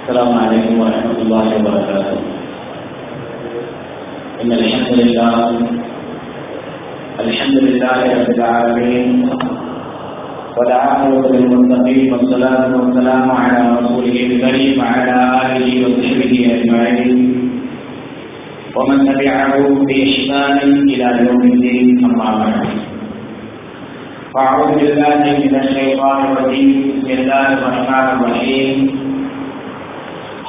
السلام عليكم ورحمة الله وبركاته. إن الحمد لله الحمد لله رب العالمين، والعاقبة للمتقين، والصلاة والسلام على رسوله الكريم وعلى آله وصحبه أجمعين. ومن تبعه بإحسان إلى يوم الدين، أما بعد. فأعوذ بالله من الشيطان الرجيم، بسم الله الرحمن الرحيم.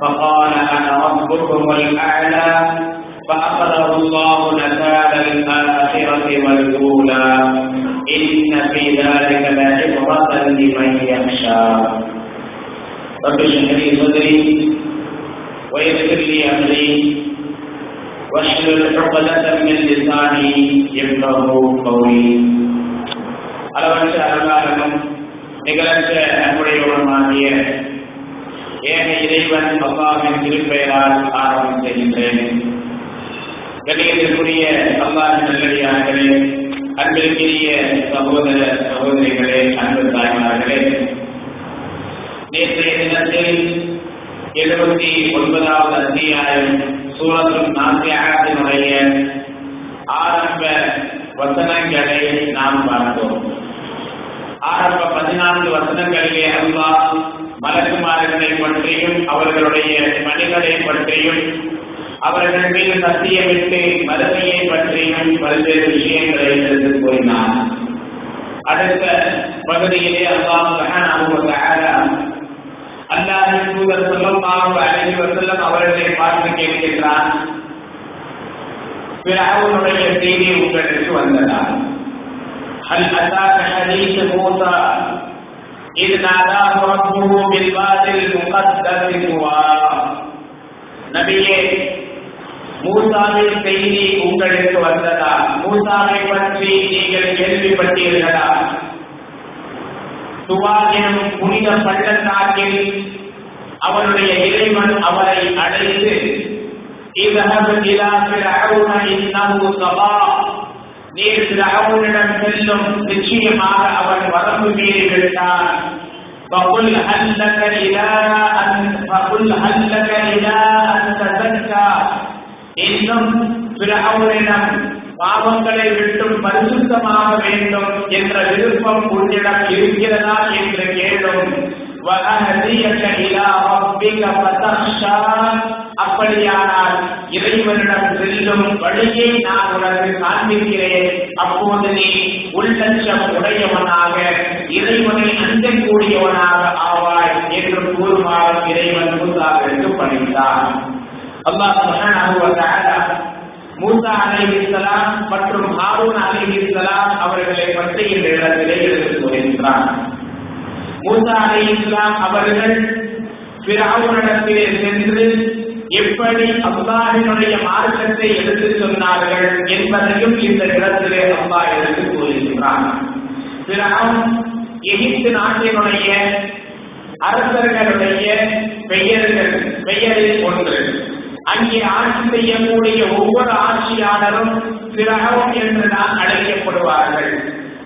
فقال أنا ربكم الأعلى فأخذه الله نكال الآخرة والأولى إن في ذلك لعبرة لمن يخشى رب اشرح لي صدري ويسر لي أمري واحلل عقدة من لساني يفقه قولي அளவற்ற அருளாளனும் நிகழற்ற அன்புடையவனுமாகிய ஏக இறைவன் அல்லாவின் திருப்பெயரால் ஆரம்பம் செய்கின்றேன்? கணியத்திற்குரிய அல்லாவின் நல்லடியார்களே அன்பிற்குரிய சகோதர சகோதரிகளே அன்பு தாய்மார்களே நேற்றைய தினத்தில் எழுபத்தி ஒன்பதாவது அத்தியாயம் சூழலும் நாசியாகத்தினுடைய ஆரம்ப வசனங்களை நாம் பார்த்தோம். ஆரம்ப பதினான்கு வசனங்களிலே அல்லாஹ் மலக்குமார்களை பற்றியும் அவர்களுடைய மணிகளை பற்றியும் அவர்கள் மீது சத்தியமிட்டு மதமையை பற்றியும் பல்வேறு விஷயங்களை எடுத்து கூறினார். அடுத்த பகுதியிலே அல்லாஹ் அல்லாஹின் தூதர் சொல்லமாக அழகி அவர்களை பார்த்து கேட்கின்றார். பிறவுடைய செய்தி உங்களுக்கு வந்ததா? அல் அல்லாஹ் ஹதீஸ் மூசா إذ ناداه ربه بالوادي المقدس طوى நபியே மூசாவின் செய்தி உங்களுக்கு வந்ததா மூசாவை பற்றி நீங்கள் கேள்விப்பட்டீர்களா துவா எனும் புனித பள்ளத்தாக்கில் அவருடைய இறைவன் அவரை அழைத்து اذهب إلى فرعون إنه طغى நீர் பிரகவுனிடம் செல்லும் நிச்சயமாக அவன் வரம்பு மீறி விட்டான் فقل هل لك إلى أن فقل هل لك إلى أن تزكى இன்னும் பிரகவுனிடம் பாவங்களை விட்டும் பரிசுத்தமாக வேண்டும் என்ற விருப்பம் உன்னிடம் இருக்கிறதா என்று கேளும் அப்படியானால் இறைவனிடம் செல்லும் வழியை நான் உனக்கு காண்பிக்கிறேன். அப்போது நீ உள்ளட்சம் உடையவனாக இறைவனை அஞ்சக்கூடியவனாக ஆவாய் என்று கூறுமாறு இறைவன் மூசாவிற்கு பணித்தான் அல்லாஹ் மூசா அலை மற்றும் ஹாரூன் அலை அவர்களை பற்றி இந்த இடத்திலே எடுத்து கூறுகின்றான் மூசா அலை இஸ்லாம் அவர்கள் பிராவுனிடத்திலே சென்று எப்படி அல்லாஹினுடைய மார்க்கத்தை எடுத்து சொன்னார்கள் என்பதையும் இந்த இடத்திலே அல்லாஹ் எடுத்து கூறுகின்றான். பிராவும் எகிப்து நாட்டினுடைய அரசர்களுடைய பெயர்கள் பெயரில் ஒன்று. அங்கே ஆட்சி செய்யக்கூடிய ஒவ்வொரு ஆட்சியாளரும் பிறகவும் என்று நான் அழைக்கப்படுவார்கள்.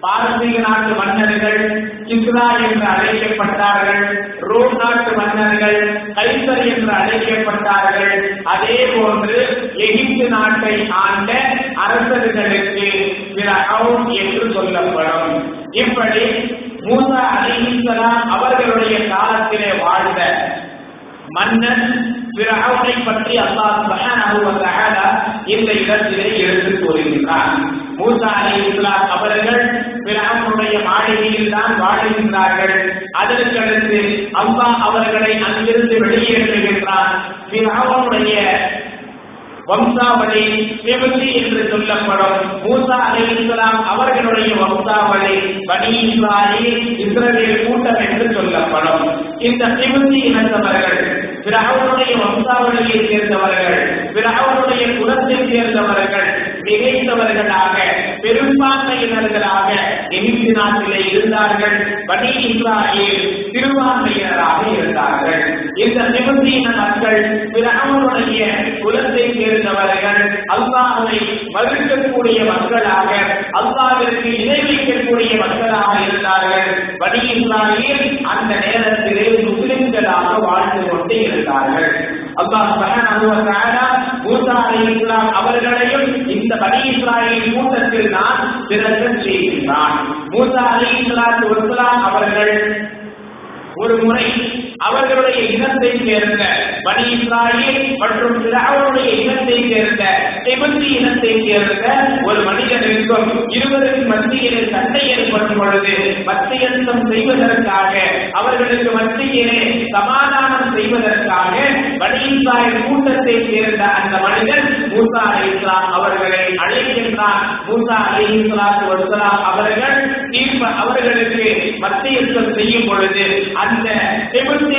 பாரசீக நாட்டு மன்னர்கள் கிஸ்ரா என்று அழைக்கப்பட்டார்கள் ரோம் நாட்டு மன்னர்கள் கைசர் என்று அழைக்கப்பட்டார்கள். அதே போன்று எகிப்து நாட்டை ஆண்ட அரசர்களுக்கு பிறகவும் என்று சொல்லப்படும். இப்படி மூசா அலிசலாம் அவர்களுடைய காலத்திலே வாழ்ந்த மன்னன் பிறகவனை பற்றி அல்லாஹ் சுபஹானஹு வ தஆலா இந்த இடத்திலே எடுத்து கூறுகின்றான். மூசா அலைஹிஸ்ஸலாம் அவர்கள் பிறகவனுடைய மாளிகையில் தான் வாழுகின்றார்கள். அதற்கடுத்து அல்லாஹ் அவர்களை அங்கிருந்து வெளியேற்றுகின்றான் பிறகவனுடைய வம்சாவளி விபத்தி என்று சொல்லப்படும் மூசா அலைஹிஸ்ஸலாம் அவர்களுடைய வம்சாவளி பனி இஸ்ராயேல் இஸ்ரவேல் கூட்டம் என்று சொல்லப்படும். இந்த விபத்தி இனத்தவர்கள் பிரகவனுடைய வம்சாவளியை சேர்ந்தவர்கள் பிரகவனுடைய குலத்தை சேர்ந்தவர்கள் மிகைத்தவர்களாக பெரும்பான்மையினர்களாக எகிப்து நாட்டிலே இருந்தார்கள். பனி இஸ்ராயேல் சிறுபான்மையினராக இருந்தார்கள். இந்த நிபந்தின மக்கள் பிறவனுடைய குலத்தை சேர்ந்தவர்கள் அல்லாஹை மறுக்கக்கூடிய மக்களாக அல்லாவிற்கு இணை வைக்கக்கூடிய மக்களாக இருந்தார்கள். பனி இஸ்ராயேல் அந்த நேரத்திலே முஸ்லிம்களாக வாழ்ந்து கொண்டே இருந்தார்கள். அல்லாஹ் மகன் மூசா அலைஹிஸ்ஸலாம் அவர்களையும் இந்த பனி இஸ்ராயலின் கூட்டத்தில் நான் பிறக்க செய்கின்றான். மூசா அலைஹிஸ்ஸலாத்து வஸ்ஸலாம் அவர்கள் ஒரு முறை அவர்களுடைய இனத்தை சேர்ந்த பனி இஸ்ராயில் மற்றும் பிராவுடைய இனத்தை சேர்ந்த திபத்தி இனத்தை சேர்ந்த ஒரு மனிதனுக்கும் இருவருக்கு மத்தியிலே சண்டை ஏற்படும் பொழுது மத்தியந்தம் செய்வதற்காக அவர்களுக்கு மத்தியிலே சமாதானம் செய்வதற்காக பனி இஸ்ராயில் கூட்டத்தை சேர்ந்த அந்த மனிதன் மூசா அலி இஸ்லாம் அவர்களை அழைக்கின்றான். மூசா அலி இஸ்லாத்து வசலாம் அவர்கள் அவர்களுக்கு மத்தியஸ்தம் செய்யும் பொழுது அந்த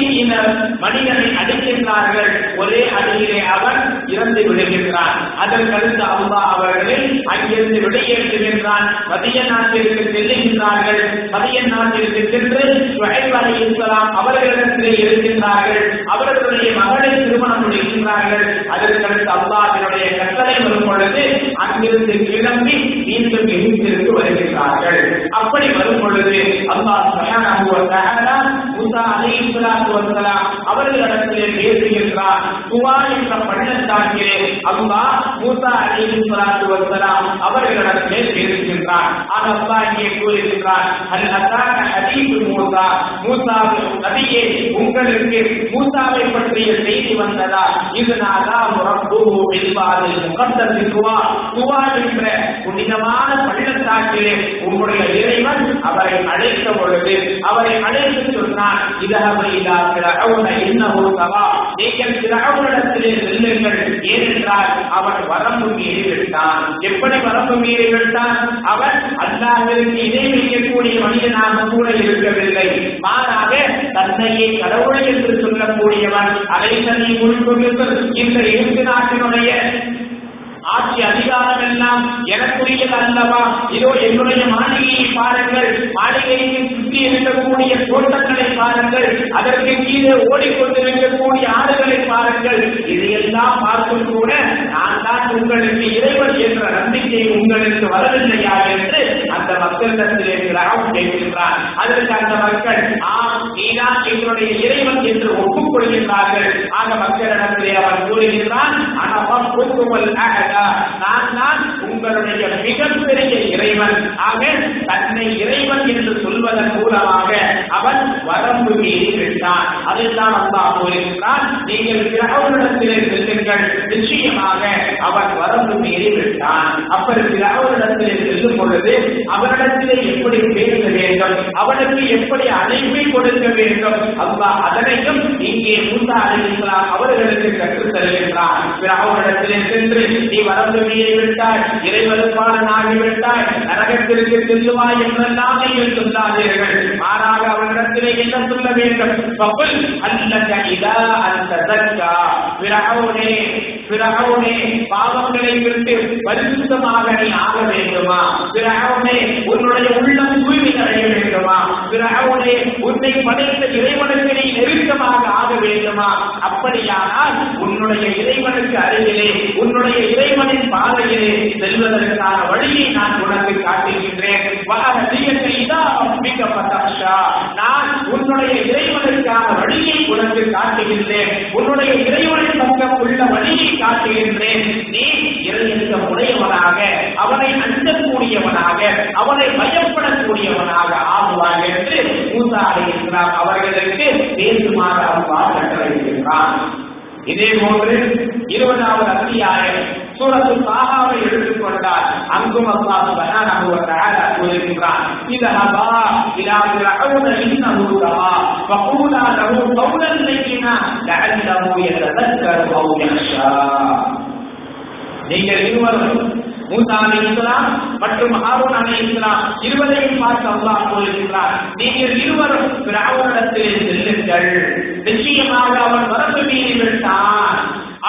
இனர் மனிதனை அடிக்கின்றார்கள். ஒரே அடியிலே அவன் இறந்து விடுகின்றான் அதற்கடுத்து அல்லாஹ் அவர்களை அங்கிருந்து வெளியேற்றுகின்றான் மதிய நாட்டிற்கு செல்லுகின்றார்கள். மதிய நாட்டிற்கு சென்று சுஹைப் அலி இஸ்லாம் அவர்களிடத்திலே இருக்கின்றார்கள். அவர்களுடைய மகளை திருமணம் முடிக்கின்றார்கள் அதற்கடுத்து அல்லாஹினுடைய கட்டளை வரும் பொழுது அங்கிருந்து கிளம்பி மீண்டும் எகிப்திற்கு வருகின்றார்கள். அப்படி வரும் பொழுது அல்லாஹ் சுப்ஹானஹு அலி இஸ்லாம் மூசா அலைஹிஸ்ஸலாத்து அவர்களிடத்திலே பேசுகின்றார் துவா என்ற பள்ளத்தாக்கிலே அல்லாஹ் மூசா அலி சலாத்து வஸ்ஸலாம் அவர்களிடத்திலே பேசுகின்றார் ஆக அல்லாஹ் இங்கே கூறுகின்றார் அல் அசாக ஹதீஸ் மூசா? மூசா நபியே உங்களுக்கு மூசாவை பற்றிய செய்தி வந்ததா? இது நாதா முரப்புஹு பில்பாதில் முகத்தல் துவா துவா என்ற புனிதமான பள்ளத்தாக்கிலே உங்களுடைய இறைவன் அவரை அழைத்த பொழுது அவரை அழைத்து சொன்னார் இதஹப இலா ஃபிரௌன இன்னஹு தவா. நீங்கள் ஃபிரௌனிடத்திலே செல்லுங்கள். ஏனென்றால் அவன் வரம்பு மீறிவிட்டான். எப்படி வரம்பு மீறிவிட்டான்? அவன் அல்லாஹ்விற்கு இணை வைக்கக்கூடிய மனிதனாக கூட இருக்கவில்லை. மாறாக தந்தையை கடவுளை என்று சொல்லக்கூடியவன் அலைசனி முழுக்க இந்த எகிப்து நாட்டினுடைய ஆட்சி அதிகாரம் எல்லாம் எனக்குரியது அல்லவா? இதோ என்னுடைய மாளிகையை பாருங்கள். மாளிகையை சுற்றி இருக்கக்கூடிய தோட்டங்களை பாருங்கள். அதற்கு கீழே ஓடிக்கொண்டிருக்கக்கூடிய ஆறுகளை பாருங்கள். இதையெல்லாம் பார்த்தும் கூட நான் தான் உங்களுக்கு இறைவன் என்ற நம்பிக்கை உங்களுக்கு வரவில்லையா என்று அந்த மக்களிடத்திலே கிரகம் கேட்கின்றார் அதற்கு அந்த மக்கள் ஆம் நீதான் எங்களுடைய இறைவன் என்று ஒப்புக்கொள்கின்றார்கள். ஆக மக்களிடத்திலே அவன் கூறுகின்றான் ஆனால் நான் தான் உங்களுடைய மிகப்பெரிய இறைவன். ஆக தன்னை இறைவன் என்று சொல்வதன் மூலமாக அவன் வரம்பு மீறி விட்டான். அதைத்தான் அல்லாஹ் கூறுகிறான் நீங்கள் பிறவரிடத்திலே செல்லுங்கள். நிச்சயமாக அவன் வரம்பு மீறி விட்டான். அப்படி பிறவரிடத்திலே செல்லும் பொழுது அவரிடத்திலே எப்படி பேச வேண்டும்? அவனுக்கு எப்படி அழைப்பை கொடுக்க வேண்டும்? அல்லாஹ் அதனையும் இங்கே மூசா அலிஸ்லாம் அவர்களுக்கு கற்றுத் தருகின்றான் பிறவரிடத்திலே சென்று வரம்பு மீறி விட்டாய் இறைவருப்பாளன் ஆகிவிட்டாய் நரகத்திற்கு செல்லுவாய் என்றெல்லாம் நீங்கள் சொல்லாதீர்கள் மாறாக அவரிடத்திலே என்ன சொல்ல வேண்டும்? பகுல் அல்லக இதா அந்த தக்கா பிறகவுனே பிறகவுனே பாவங்களை விட்டு பரிசுத்தமாக நீ ஆக வேண்டுமா? பிறகவுனே உன்னுடைய உள்ளம் தூய்மை அடைய வேண்டுமா? பிறகவுனே உன்னை படைத்த இறைவனுக்கு நீ நெருக்கமாக ஆக வேண்டுமா? அப்படியானால் உன்னுடைய இறைவனுக்கு அருகிலே உன்னுடைய இறை இறைவனின் பாதையிலே செல்வதற்கான வழியை நான் உனக்கு காட்டுகின்றேன். நான் உன்னுடைய இறைவனுக்கான வழியை உனக்கு காட்டுகின்றேன். உன்னுடைய இறைவனின் பக்கம் உள்ள வழியை காட்டுகின்றேன். நீ இறையற்ற உடையவனாக அவனை அஞ்சக்கூடியவனாக அவனை பயப்படக்கூடியவனாக ஆகுவார் என்று மூசா அலைஹிஸ்ஸலாம் அவர்களுக்கு பேசுமாறு அல்லாஹ் கட்டளையிடுகிறான் இதே போன்று இருபதாவது அத்தியாயம் சூரத்து தாகாவை எடுத்துக்கொண்டால் அங்கும் அல்லாஹ் சுப்ஹானஹு வ தஆலா கூறுகின்றான் இதஹபா இலா ஃபிரௌன இன்னஹு தகா ஃபகூலா லஹு கௌலன் லையினா லஅல்லஹு யததக்கரு அவ் யக்ஷா நீங்கள் இருவரும் மூசா அலி இஸ்லாம் மற்றும் ஹாரூன் அலி இஸ்லாம் இருவரையும் பார்த்து அல்லாஹ் கூறுகிறார் நீங்கள் இருவரும் பிராவனிடத்திலே செல்லுங்கள். நிச்சயமாக அவன் வரம்பு மீறி விட்டான்.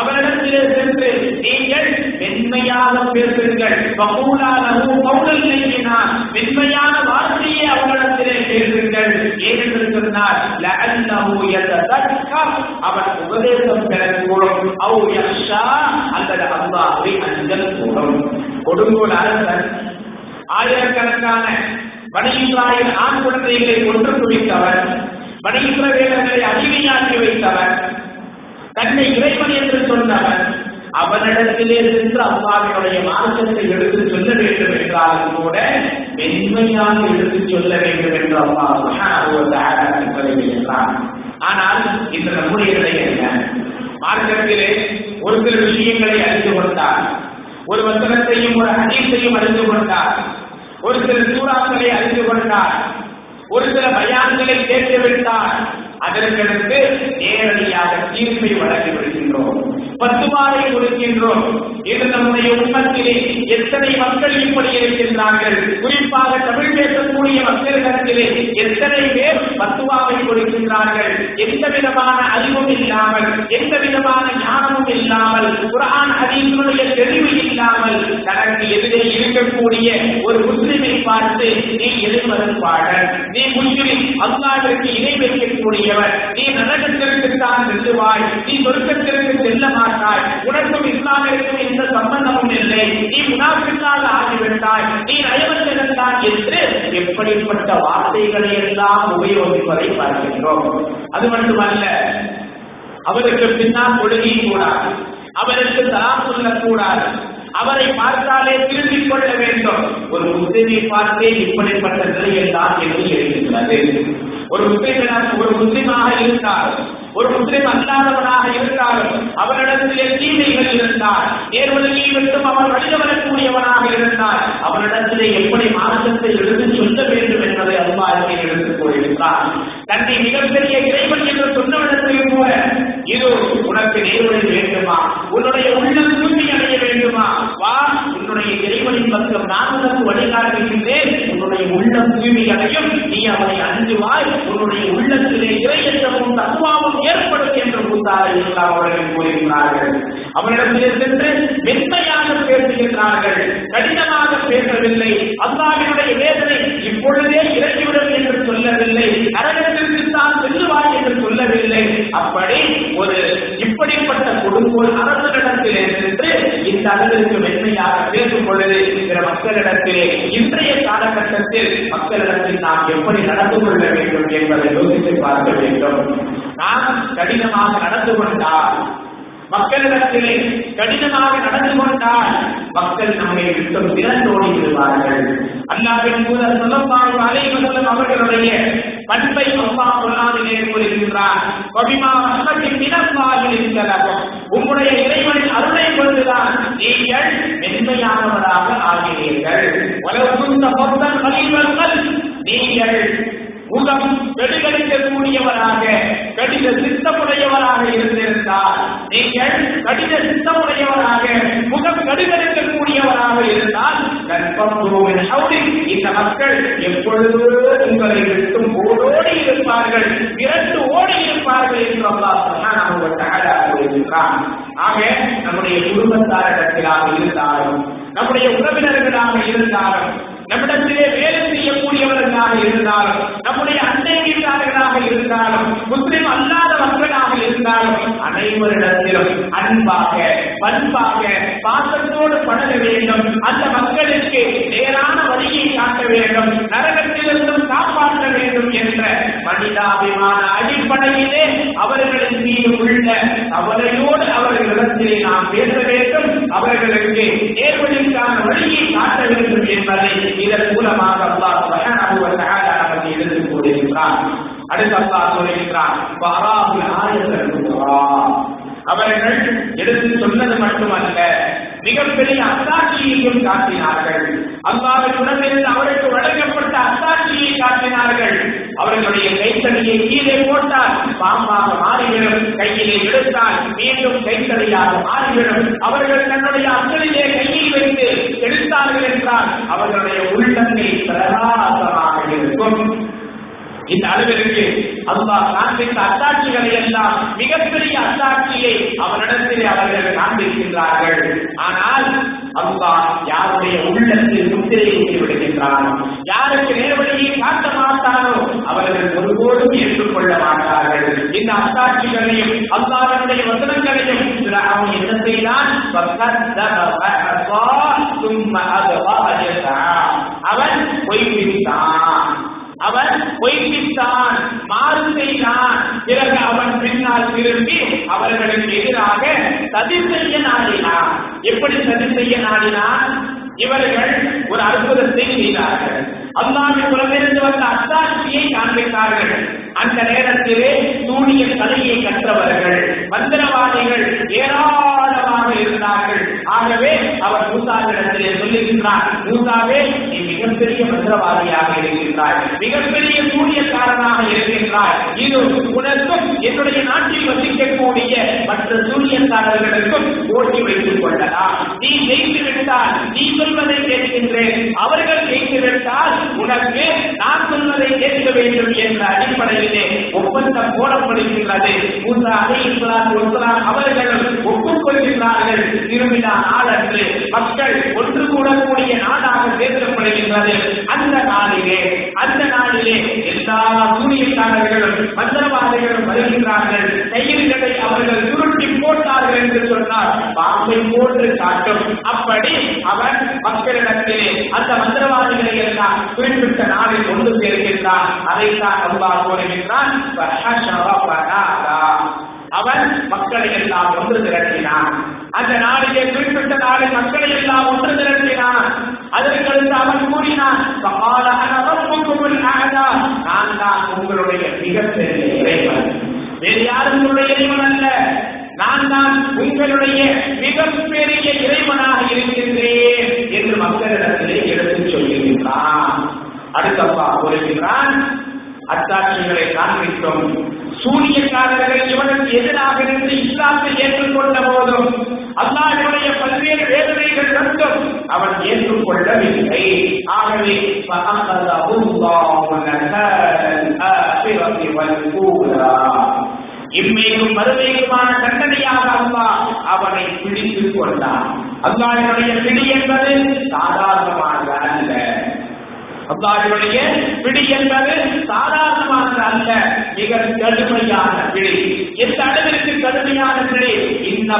அவரிடத்திலே சென்று நீங்கள் மென்மையாக பேசுங்கள். பகூலானவும் பவுடல் செய்யினார் மென்மையான வார்த்தையை அவரிடத்திலே பேசுங்கள் ஏனென்று சொன்னார் லஅன்னஹு யததக்கர் அவன் உபதேசம் பெறக்கூடும். அவ் யஷா அல்லது அல்லாஹ்வை அஞ்சல் கூடும். கொடுங்கோல் அரசன் ஆயிரக்கணக்கான வணிகராயின் ஆண் குழந்தைகளை ஒன்று குவித்தவர் வேதங்களை அடிமையாக்கி வைத்தவர் தன்னை இறைவன் என்று சொன்னவன் அவனிடத்திலே சென்று அல்லாவினுடைய மார்க்கத்தை எடுத்து சொல்ல வேண்டும் என்றாலும் கூட மென்மையாக எடுத்து சொல்ல வேண்டும் என்று அம்மா என்பதை ஆனால் இந்த நம்முடைய நிலை என்ன? மார்க்கத்திலே ஒரு சில விஷயங்களை அறிந்து கொண்டார் ஒரு வசனத்தையும் ஒரு ஹதீஸையும் அறிந்து கொண்டார் ஒரு சில சூறாக்களை அறிந்து கொண்டார் ஒரு சில பயான்களை கேட்டு விட்டார் அதற்கடுத்து நேரடியாக தீர்ப்பை வழங்கி விடுகின்றோம் பத்துவாரை கொடுக்கின்றோம். இது நம்முடைய உண்மத்திலே எத்தனை மக்கள் இப்படி இருக்கின்றார்கள்? குறிப்பாக தமிழ் பேசக்கூடிய மக்களிடத்திலே எத்தனை பேர் பத்துவாவை கொடுக்கின்றார்கள்? எந்த விதமான அறிவும் இல்லாமல் எந்த விதமான ஞானமும் இல்லாமல் குரான் ஹதீஸுடைய தெளிவு இல்லாமல் தனக்கு எதிரே இருக்கக்கூடிய ஒரு முஸ்லிமை பார்த்து நீ எதிர்மறுப்பாளர் நீ முஸ்லிம் அல்லாவிற்கு இணை கூடியவர் நீ நரகத்திற்கு தான் செல்லுவாய். நீ சொர்க்கத்திற்கு செல்ல மாட்டாய். உனக்கும் இஸ்லாமிற்கும் எந்த சம்பந்தமும் இல்லை. நீ முனாஃபிக்காக ஆகிவிட்டாய். நீ நயவத்திருந்தான் என்று எப்படிப்பட்ட வார்த்தைகளை எல்லாம் உபயோகிப்பதை பார்க்கின்றோம். அது மட்டுமல்ல அவருக்கு பின்னால் கொள்கை கூடாது. அவருக்கு தலாம் சொல்லக்கூடாது. அவரை பார்த்தாலே திரும்பிக் கொள்ள வேண்டும். ஒரு முஸ்லிமை பார்த்தே இப்படிப்பட்ட நிலையெல்லாம் என்று எழுதுகிறது. ஒரு முஸ்லிமிடம் ஒரு முஸ்லிமாக இருந்தால் ஒரு முஸ்லிம் அல்லாதவனாக இருந்தாலும் அவரிடத்தில் தீமைகள் இருந்தால் நேர்வழியை விட்டும் அவன் வழிய வரக்கூடியவனாக இருந்தால் அவரிடத்திலே எப்படி மார்க்கத்தை எடுத்து சொல்ல வேண்டும் என்பதை அல்லாஹே எடுத்துக் கொள்கின்றான் தன்னை மிகப்பெரிய இறைவன் என்று சொன்னவிடத்தில் கூட இது உனக்கு நேர்வழி வேண்டுமா? உன்னுடைய உள்ளம் தூய்மை அடைய வா உன்னுடைய இறைவனின் பக்கம் நான் உனக்கு வழிகாட்டுகின்றேன். உன்னுடைய உள்ளம் தூய்மை அடையும் நீ அவனை அஞ்சுவாய் உன்னுடைய உள்ளத்திலே இறையற்றமும் தத்துவாவும் ஏற்படும் என்று முத்தாரை இஸ்லாம் அவர்கள் கூறுகிறார்கள் அவரிடத்திலே சென்று மென்மையாக பேசுகின்றார்கள். கடினமாக பேசவில்லை. அல்லாவினுடைய வேதனை இப்பொழுதே இறங்கிவிடும் என்று சொல்லவில்லை. அரங்கத்திற்கு தான் செல்லுவாய் என்று சொல்லவில்லை. அப்படி ஒரு இப்படிப்பட்ட கொடுங்கோல் அரசனிடத்திலே சென்று இந்த அளவிற்கு மென்மையாக பேசும் பொழுது பிற மக்களிடத்திலே இன்றைய காலகட்டத்தில் மக்களிடத்தில் நாம் எப்படி நடந்து கொள்ள வேண்டும் என்பதை யோசித்து பார்க்க வேண்டும். நாம் கடினமாக நடந்து கொண்டால் மக்களிடத்திலே கடினமாக நடந்து கொண்டால் மக்கள் நம்மை விட்டும் திறந்தோடி விடுவார்கள் அல்லாவின் தூதர் சொல்லப்பாடு அலைவசம் அவர்களுடைய பண்பை அப்பா சொல்லாதிலே கூறுகின்றார். கவிமா மக்களின் தினப்பாகில் இருக்கிறார்கள் உங்களுடைய இறைவனின் அருளை கொண்டுதான் நீங்கள் மென்மையானவராக ஆகிறீர்கள் உலகம் மொத்தம் நீங்கள் முகம் கடிகடிக்கக்கூடியவராக கடித சித்தமுடையவராக இருந்திருந்தால் நீங்கள் கடித சித்தமுடையவராக முகம் கடிதளிக்கக்கூடியவராக இருந்தால் கர்ப்பகுருவின் இந்த மக்கள் எப்பொழுது உங்களை விட்டும் ஓடோடி இருப்பார்கள் இரண்டு ஓடி இருப்பார்கள் என்று அல்லா சொன்னால் அவங்க தஆலா ஆக நம்முடைய குடும்பத்தாரிடத்திலாக இருந்தாலும் நம்முடைய உறவினர்களாக இருந்தாலும் நம்மிடத்திலே வேலை செய்யக்கூடியவர்களாக இருந்தாலும் நம்முடைய அண்டை வீட்டாளர்களாக இருந்தாலும் முஸ்லிம் அல்லாத மக்களாக இருந்தாலும் அனைவரிடத்திலும் அன்பாக பண்பாக பாசத்தோடு பழக வேண்டும். அந்த மக்களுக்கு நேரான வழியை காட்ட வேண்டும். நரகத்திலிருந்தும் மனிதாபிமான அடிப்படையிலே அவர்களின் மீது உள்ள அவரையோடு அவர்களிடத்திலே நாம் பேச வேண்டும். அவர்களுக்கு நேர்வழிக்கான வழியை காட்ட வேண்டும் என்பதை இதன் மூலமாக அல்லாஹ் நமக்கு எடுத்துக் கூறுகின்றான் அடுத்த அல்லாஹ் சொல்கின்றான் அவர்கள் எடுத்து சொன்னது மட்டுமல்ல மிகப்பெரிய அத்தாட்சியையும் காட்டினார்கள். அல்லாத குணத்திலிருந்து அவருக்கு வழங்கப்பட்ட அத்தாட்சியை காட்டினார்கள். அவர்களுடைய கைத்தடியை கீழே போட்டால் பாம்பாக மாறிவிடும். கையிலே எடுத்தால் மீண்டும் கைத்தடியாக மாறிவிடும். அவர்கள் தன்னுடைய அக்களிலே கையை வைத்து எடுத்தார்கள் என்றால் அவர்களுடைய உள்ளத்தில் பிரகாசமாக இருக்கும். இந்த அளவிற்கு அல்லாஹ் காண்பித்த அத்தாட்சிகளை எல்லாம் மிகப்பெரிய அத்தாட்சியை அவனிடத்திலே அவர்கள் காண்பிக்கின்றார்கள். ஆனால் அல்லாஹ் யாருடைய உள்ளத்தில் முத்திரையை விடுகின்றான் யாருக்கு நேர்வழியை காட்ட மாட்டாரோ அவர்கள் ஒருபோதும் ஏற்றுக்கொள்ள மாட்டார்கள். இந்த அத்தாட்சிகளையும் அல்லாஹனுடைய வசனங்களையும் அவன் என்ன செய்தான் அவன் பொய்ப்பித்தான் அவன் பொய்ப்பித்தான் மாறு செய்தான் பிறகு அவன் பின்னால் திரும்பி அவர்களுக்கு எதிராக சதி செய்ய நாடினான் எப்படி சதி செய்ய நாடினான் இவர்கள் ஒரு அற்புதத்தை செய்தார்கள். அல்லாவின் புறமிருந்து வந்த அத்தாட்சியை காண்பித்தார்கள். அந்த நேரத்திலே சூரிய கலையை கற்றவர்கள் மந்திரவாதிகள் ஏராளமாக இருந்தார்கள். ஆகவே அவர் மூசாவிடத்திலே சொல்லுகின்றார் மூசாவே நீ மிகப்பெரிய மந்திரவாதியாக இருக்கின்றாய். மிகப்பெரிய சூரியக்காரனாக இருக்கின்றாய். இது உனக்கும் என்னுடைய நாட்டில் வசிக்கக்கூடிய மற்ற சூரியக்காரர்களுக்கும் போட்டி வைத்துக் கொள்ளலாம். நீ ஜெயித்து விட்டால் நீ சொல்வதை கேட்கின்றேன். அவர்கள் ஜெயித்து விட்டால் உனக்கு நான் சொல்வதை கேட்க வேண்டும் என்ற அடிப்படையிலே ஒப்பந்தம் போடப்படுகின்றது. மூசா அலை இஸ்லாம் ஒஸ்லாம் அவர்கள் ஒப்புக்கொள்கின்றார்கள். திருவிழா நாளன்று மக்கள் ஒன்று கூடக்கூடிய நாடாக பேசப்படுகின்றது அந்த நாளிலே அந்த நாளிலே எல்லா சூரியக்காரர்களும் மந்திரவாதிகளும் வருகின்றார்கள். செயல்களை அவர்கள் சுருட்டி போட்டார்கள் என்று சொன்னால் பாம்பை போன்று காட்டும். அப்படி அவர் மக்களிடத்திலே அந்த மந்திரவாதிகளை எல்லாம் குறிப்பிட்ட நாளில் கொண்டு சேர்கின்றார் அதைத்தான் அல்லாஹ் கூறுகின்றான் அவன் மக்களை எல்லாம் ஒன்று திரட்டினான் அந்த நாளிலே குறிப்பிட்ட நாளை மக்களை எல்லாம் ஒன்று திரட்டினான் அதற்கடுத்து அவன் கூறினான் நான் தான் உங்களுடைய மிகப்பெரிய இறைவன். வேறு யாரும் உங்களுடைய இறைவன் அல்ல. நான் தான் உங்களுடைய மிகப்பெரிய இறைவனாக இருக்கின்றேன் என்று மக்களிடத்திலே எடுத்துச் சொல்லுகின்றான். அடுத்தப்பா கூறுகின்றான் அத்தாட்சிகளை காண்பித்தோம். சூரியக்காரர்கள் இவனுக்கு எதிராக இருந்து இஸ்லாத்தை ஏற்றுக்கொண்ட போதும் அல்லாஹுடைய பல்வேறு வேதனைகள் மட்டும் அவன் ஏற்றுக்கொள்ளவில்லை. ஆகவே இம்மைக்கும் மறுமைக்குமான தண்டனையாக அல்லா அவனை பிடித்துக் கொண்டான். அல்லாஹனுடைய பிடி என்பது சாதாரணமானது அல்ல. அல்லாஹ்வுடைய பிடி என்பது சாதாரணமானது அல்ல மிக கடுமையான பிடி எந்த அளவிற்கு கடுமையான பிடி இந்த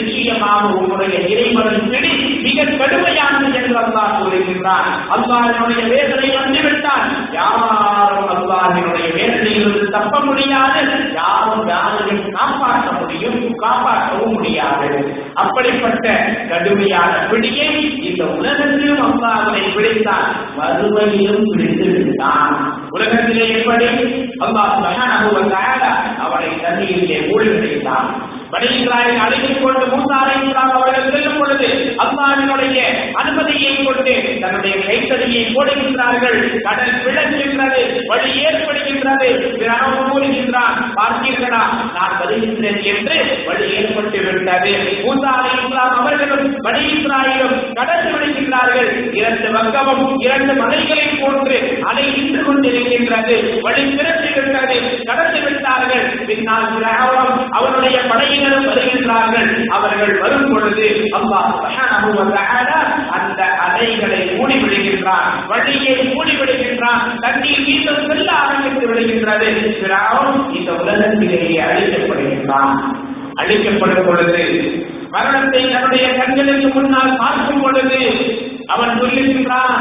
நிச்சயமாக உங்களுடைய இறைவனின் பிடி மிக கடுமையானது என்று அல்லாஹ் கூறுகின்றான். அல்லாஹினுடைய வேதனை வந்துவிட்டால் யாரும் அல்லாஹினுடைய வேதனையிலிருந்து தப்ப முடியாது யாரும் யாரையும் காப்பாற்ற முடியும் காப்பாற்றவும் முடியாது. அப்படிப்பட்ட கடுமையான பிடியை இந்த உலகத்திலும் அவனை பிடித்தான் மறுமையிலும் பிடித்து விட்டான் உலகத்திலே எப்படி? அல்லாஹ் சுப்ஹானஹு வ அவனை தண்ணியிலே ஊழல் பனி இஸ்ராயல் அழைத்துக் கொண்டு மூசா அவர்கள் செல்லும் பொழுது அல்லாஹ்வினுடைய அனுமதியை கொண்டு தன்னுடைய கைத்தடியை போடுகின்றார்கள். கடல் விளங்குகின்றது வழி ஏற்படுகின்றது. பிறகு கூறுகின்றான் பார்த்தீர்களா? நான் வருகின்றேன் என்று வழி ஏற்பட்டு விட்டது. மூசா அலைஹிஸ்ஸலாம் அவர்களும் பனி கடல் கடந்து விடுகின்றார்கள் இரண்டு வங்கமும் இரண்டு மலைகளை போன்று அலை நின்று கொண்டிருக்கின்றது. வழி திரட்டி விட்டது. கடந்து விட்டார்கள். பின்னால் பிராவணம் அவருடைய படையினரும் வருகின்றார்கள் அவர்கள் வரும் பொழுது அல்லாஹ் சுப்ஹானஹு அந்த அலைகளை மூடி விடுகின்றான் வழியை மூடி விடுகின்றான் தண்ணீர் மீண்டும் செல்ல ஆரம்பித்து விடுகின்றது. பிராவணம் இந்த உலகத்திலேயே அழிக்கப்படுகின்றான். அழிக்கப்படும் பொழுது மரணத்தை தன்னுடைய கண்களுக்கு முன்னால் பார்க்கும் பொழுது அவன் சொல்லுகின்றான்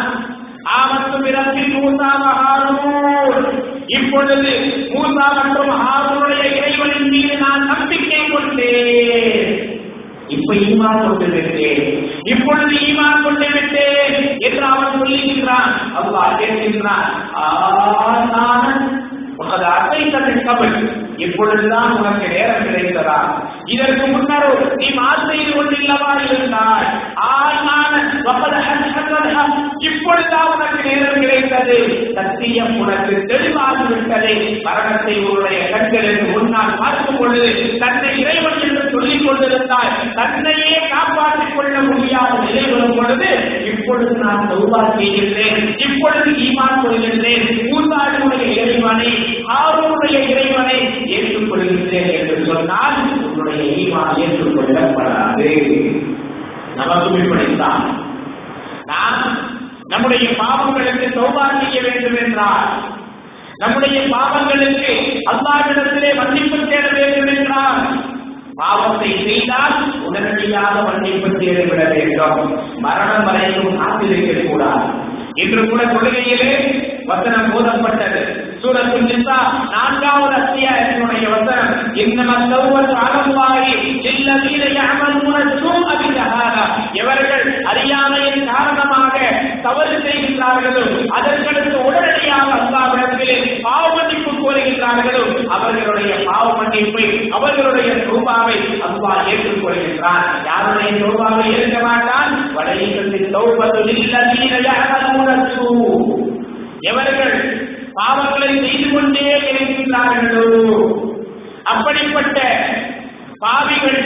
ஆபத்து பிறப்பில் மூன்றாம் மகாரூர் இப்பொழுது மூசா மற்றும் ஹாரூனுடைய இறைவனின் மீது நான் நம்பிக்கை கொண்டேன். இப்ப ஈமான் கொண்டு விட்டேன். இப்பொழுது ஈமான் கொண்டு விட்டேன் என்று அவன் சொல்லுகின்றான். அவ்வா கேட்கின்றான் உனது அத்தை தன்னை கபல் இப்பொழுதுதான் உனக்கு நேரம் கிடைத்ததா? இதற்கு முன்னரோ நீ மாறு கொண்டில்லவா இருந்தாய்? ஆனால் இப்பொழுதுதான் உனக்கு நேரம் கிடைத்தது. சத்தியம் உனக்கு தெளிவாகி விட்டது மரணத்தை உன்னுடைய கண்களுக்கு முன்னால் பார்க்கும் பொழுது தன்னை இறைவன் என்று சொல்லிக் கொண்டிருந்தால் தன்னையே காப்பாற்றிக் கொள்ள முடியாத நிலை வரும் பொழுது இப்பொழுது நான் தௌபா செய்கின்றேன் இப்பொழுது ஈமான் கொள்கின்றேன். கூட்டாளியுடைய இறைவனை ஆரோனுடைய இறைவனை ஏற்றுக்கொள்கிறேன் என்று சொன்னால் உன்னுடைய ஈமான் ஏற்றுக்கொள்ளப்படாது. நமக்கும் இப்படித்தான் நாம் நம்முடைய பாவங்களுக்கு சௌபா செய்ய வேண்டும் என்றால் நம்முடைய பாவங்களுக்கு அல்லாவிடத்திலே மன்னிப்பு தேட வேண்டும் என்றால் பாவத்தை செய்தால் உடனடியாக மன்னிப்பு தேடிவிட வேண்டும். மரணம் வரைக்கும் காத்திருக்க கூடாது. இன்று கூட கொள்கையிலே வசனம் போதப்பட்டது சூரத்து நிசா நான்காவது அத்தியாயத்தினுடைய வசனம் இன்னம தௌபத்து அலல்லாஹி லில்லதீன யஅமலூன சூஅ பிஜஹாலா எவர்கள் அறியாமையின் காரணமாக தவறு செய்கின்றார்களோ அதற்கடுத்து உடனடியாக அல்லாவிடத்திலே பாவ மன்னிப்பு கோருகின்றார்களோ அவர்களுடைய பாவ மன்னிப்பை அவர்களுடைய தௌபாவை அல்லாஹ் ஏற்றுக்கொள்கின்றான் யாருடைய ரூபாவை ஏற்க மாட்டான்? வலையத்தில் தௌபத்து லில்லதீன யஅமலூன சூ எவர்கள் பாவங்களை செய்து கொண்டே இருக்கின்றார்களோ அப்படிப்பட்ட பாவிகள்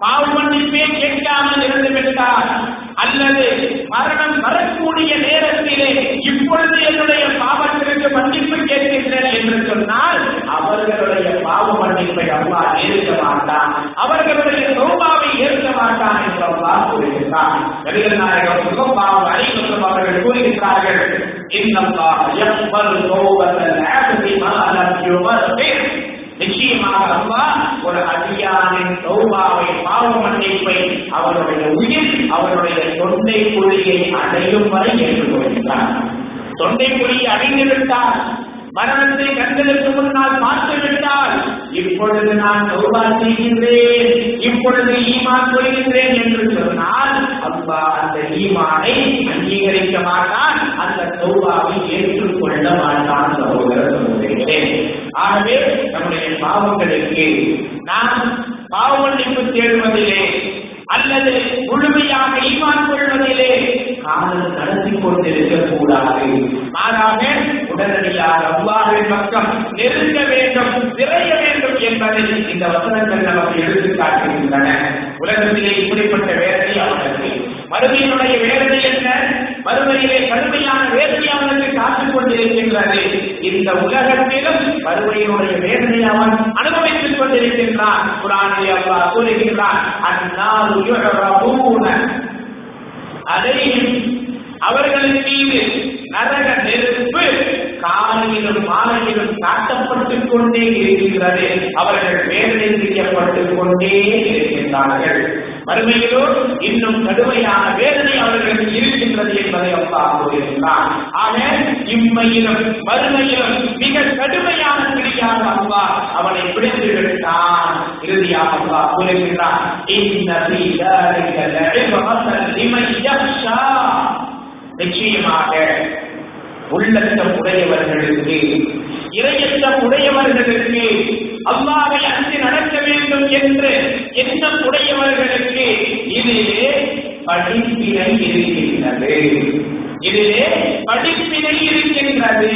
பாவமன்னிப்பே கேட்காமல் இருந்து விட்டார். அல்லது மரணம் வரக்கூடிய நேரத்திலே இப்பொழுது என்னுடைய பாவத்திற்கு மன்னிப்பு கேட்கின்றேன் என்று சொன்னால் அவர்களுடைய பாவ மன்னிப்பை அவ்வா ஏற்க மாட்டான். அவர்களுடைய சோபாவை ஏற்க மாட்டான் என்று அவ்வா கூறுகின்றான். நபிகள் நாயகம் சுகப்பாவும் அனைவரும் அவர்கள் கூறுகின்றார்கள் இன்னல்லாஹ் நிச்சயமாக அல்லாஹ் ஒரு அடியானின் சௌபாவை பாவ மன்னிப்பை அவருடைய உயிர் அவருடைய தொண்டை குழியை அடையும் வரை ஏற்றுக்கொள்கிறார் தொண்டை குழியை அடைந்து மரணத்தை கண்களுக்கு முன்னால் பார்த்து விட்டால் இப்பொழுது நான் சௌபா செய்கின்றேன். இப்பொழுது ஈமான் கொள்கின்றேன் என்று சொன்னால் அப்பா அந்த ஈமானை அங்கீகரிக்க மாட்டான். அந்த சௌபாவை ஏற்றுக்கொள்ள மாட்டான் சகோதரர் சொல்கிறேன் ஆகவே நம்முடைய பாவங்களுக்கு நாம் பாவ மன்னிப்பு தேடுவதிலே அல்லது முழுமையாக ஈமான் கொள்வதிலே காதல் நடத்தி கொண்டிருக்க கூடாது மாறாக உடனடியாக அவ்வாறு பக்கம் நெருங்க வேண்டும் நிறைய வேண்டும் என்பதை இந்த வசனங்கள் நமக்கு எடுத்து காட்டுகின்றன உலகத்திலே இப்படிப்பட்ட வேதனை அவனுக்கு. மறுமையினுடைய வேதனை என்ன? மறுமையிலே கடுமையான வேதனை அவனுக்கு காத்துக் கொண்டிருக்கின்றது. இந்த உலகத்திலும் மறுமையினுடைய வேதனை அவன் அனுபவித்துக் கொண்டிருக்கின்றான். குரானை அல்லா கூறுகின்றான் அந்நாள் அதையும் அவர்களின் மீது நரக நெருப்பு காலையிலும் மாலையிலும் காட்டப்பட்டுக் கொண்டே இருக்கின்றது அவர்கள் வேதனை செய்யப்பட்டுக் கொண்டே இருக்கின்றார்கள். மறுமையிலோ இன்னும் கடுமையான வேதனை அவர்களுக்கு இருக்கின்றது என்பதை அப்பா கூறுகின்றான். ஆக இம்மையிலும் மறுமையிலும் மிக கடுமையான பிடியாக அப்பா அவனை பிடித்து விட்டான். இறுதியாக அப்பா கூறுகின்றான் இன்ன நிச்சயமாக உள்ளத்தம் உடையவர்களுக்கு இறையத்தம் உடையவர்களுக்கு அல்லாவை அன்று நடக்க வேண்டும் என்று எண்ணம் உடையவர்களுக்கு இதிலே படிப்பினை இருக்கின்றது. இதிலே படிப்பினை இருக்கின்றது.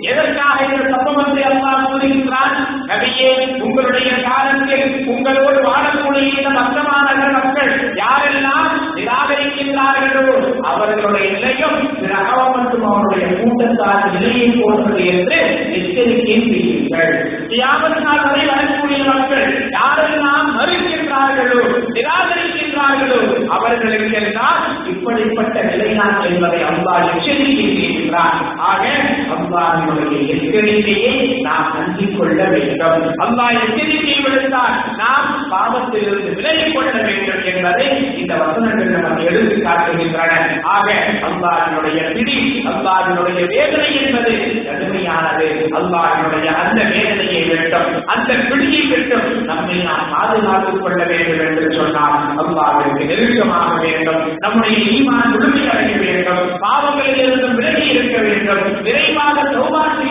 எதற்காக இந்த சம்பவத்தை அல்லாஹ் கூறுகின்றான்? நபியே உங்களுடைய காலத்தில் உங்களோடு வாழக்கூடிய இந்த மந்தமான மக்கள் யாரெல்லாம் நிராகரிக்கின்றார்களோ அவர்களுடைய நிலையும் ரகவம் மற்றும் அவருடைய கூட்டத்தார் நிலையை போன்றது என்று எச்சரிக்கை செய்யுங்கள். தியாகத் நாள் வரை வரக்கூடிய மக்கள் யாரெல்லாம் மறு மறுக்கின்றார்களோ நிராகரிக்கின்றார்களோ அவர்களுக்கெல்லாம் இப்படிப்பட்ட நிலைதான் என்பதை அம்பா எச்சரிக்கின்றார் ஆக அம்பாவினுடைய எச்சரிக்கையை நாம் நம்பிக் கொள்ள வேண்டும். அம்பா எச்சரிக்கை விழுந்தால் நாம் பாவத்திலிருந்து விலகிக் கொள்ள வேண்டும் என்பதை இந்த வசனங்கள் நமக்கு எடுத்து காட்டுகின்றன. ஆக அம்பாவினுடைய பிடி அம்பாவினுடைய வேதனை என்பது கடுமையானது. அல்லாஹினுடைய அந்த வேதனையை விட்டும் அந்த பிடியை விட்டும் நம்மை நாம் பாதுகாத்துக் கொள்ள வேண்டும் என்று சொன்னால் அல்லாவிற்கு நெருக்கமாக வேண்டும். நம்முடைய ஈமான் முழுமையடைய வேண்டும். பாவங்களில் இருந்து விலகி இருக்க வேண்டும்.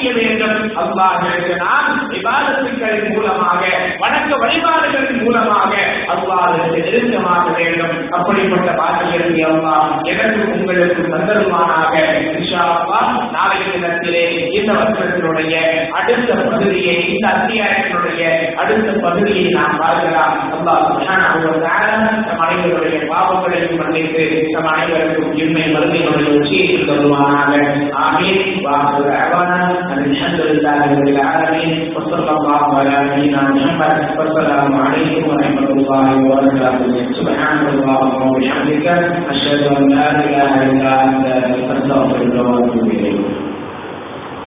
அறிய வேண்டும். அல்லாஹ் நான் விவாதத்துக்களின் மூலமாக வணக்க வழிபாடுகளின் மூலமாக அல்லாஹ்விற்கு நெருக்கமாக வேண்டும். அப்படிப்பட்ட பாக்கியத்தை அல்லாஹ் எனக்கு உங்களுக்கு தந்தருமானாக நாளைய தினத்திலே இந்த வருஷத்தினுடைய அடுத்த பகுதியை இந்த அத்தியாயத்தினுடைய அடுத்த பகுதியை நாம் பார்க்கலாம். அல்லாஹ் நம் அனைவருடைய பாவங்களையும் மன்னித்து நம் அனைவருக்கும் இன்மை மறுமையினுடைய உச்சியை தருவானாக. ஆமீன். الحمد لله رب العالمين وصلى الله على نبينا محمد والسلام عليكم ورحمه الله وبركاته سبحانك اللهم وبحمدك اشهد ان لا اله الا انت استغفرك واتوب اليك